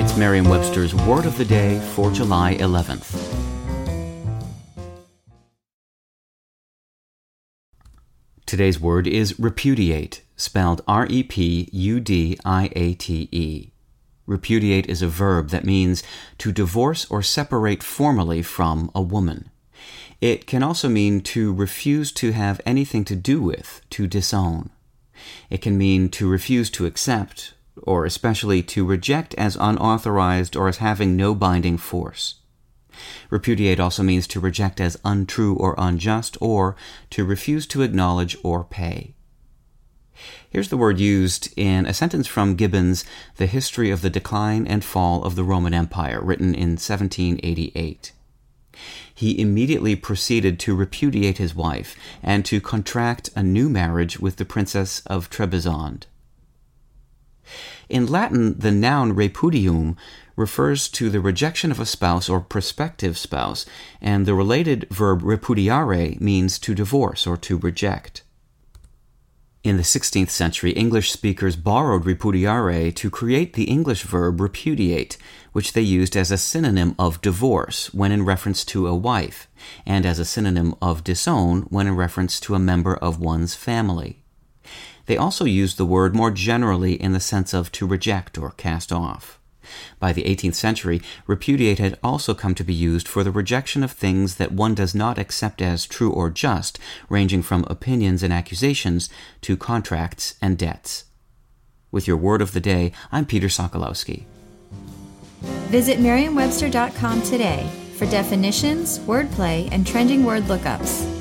It's Merriam Webster's Word of the Day for July 11th. Today's word is repudiate, spelled R E P U D I A T E. Repudiate is a verb that means to divorce or separate formally from a woman. It can also mean to refuse to have anything to do with, to disown. It can mean to refuse to accept or especially to reject as unauthorized or as having no binding force. Repudiate also means to reject as untrue or unjust, or to refuse to acknowledge or pay. Here's the word used in a sentence from Gibbon's The History of the Decline and Fall of the Roman Empire, written in 1788. He immediately proceeded to repudiate his wife and to contract a new marriage with the Princess of Trebizond. In Latin, the noun repudium refers to the rejection of a spouse or prospective spouse, and the related verb repudiare means to divorce or to reject. In the 16th century, English speakers borrowed repudiare to create the English verb repudiate, which they used as a synonym of divorce when in reference to a wife, and as a synonym of disown when in reference to a member of one's family. They also used the word more generally in the sense of to reject or cast off. By the 18th century, repudiate had also come to be used for the rejection of things that one does not accept as true or just, ranging from opinions and accusations to contracts and debts. With your word of the day, I'm Peter Sokolowski. Visit Merriam-Webster.com today for definitions, wordplay, and trending word lookups.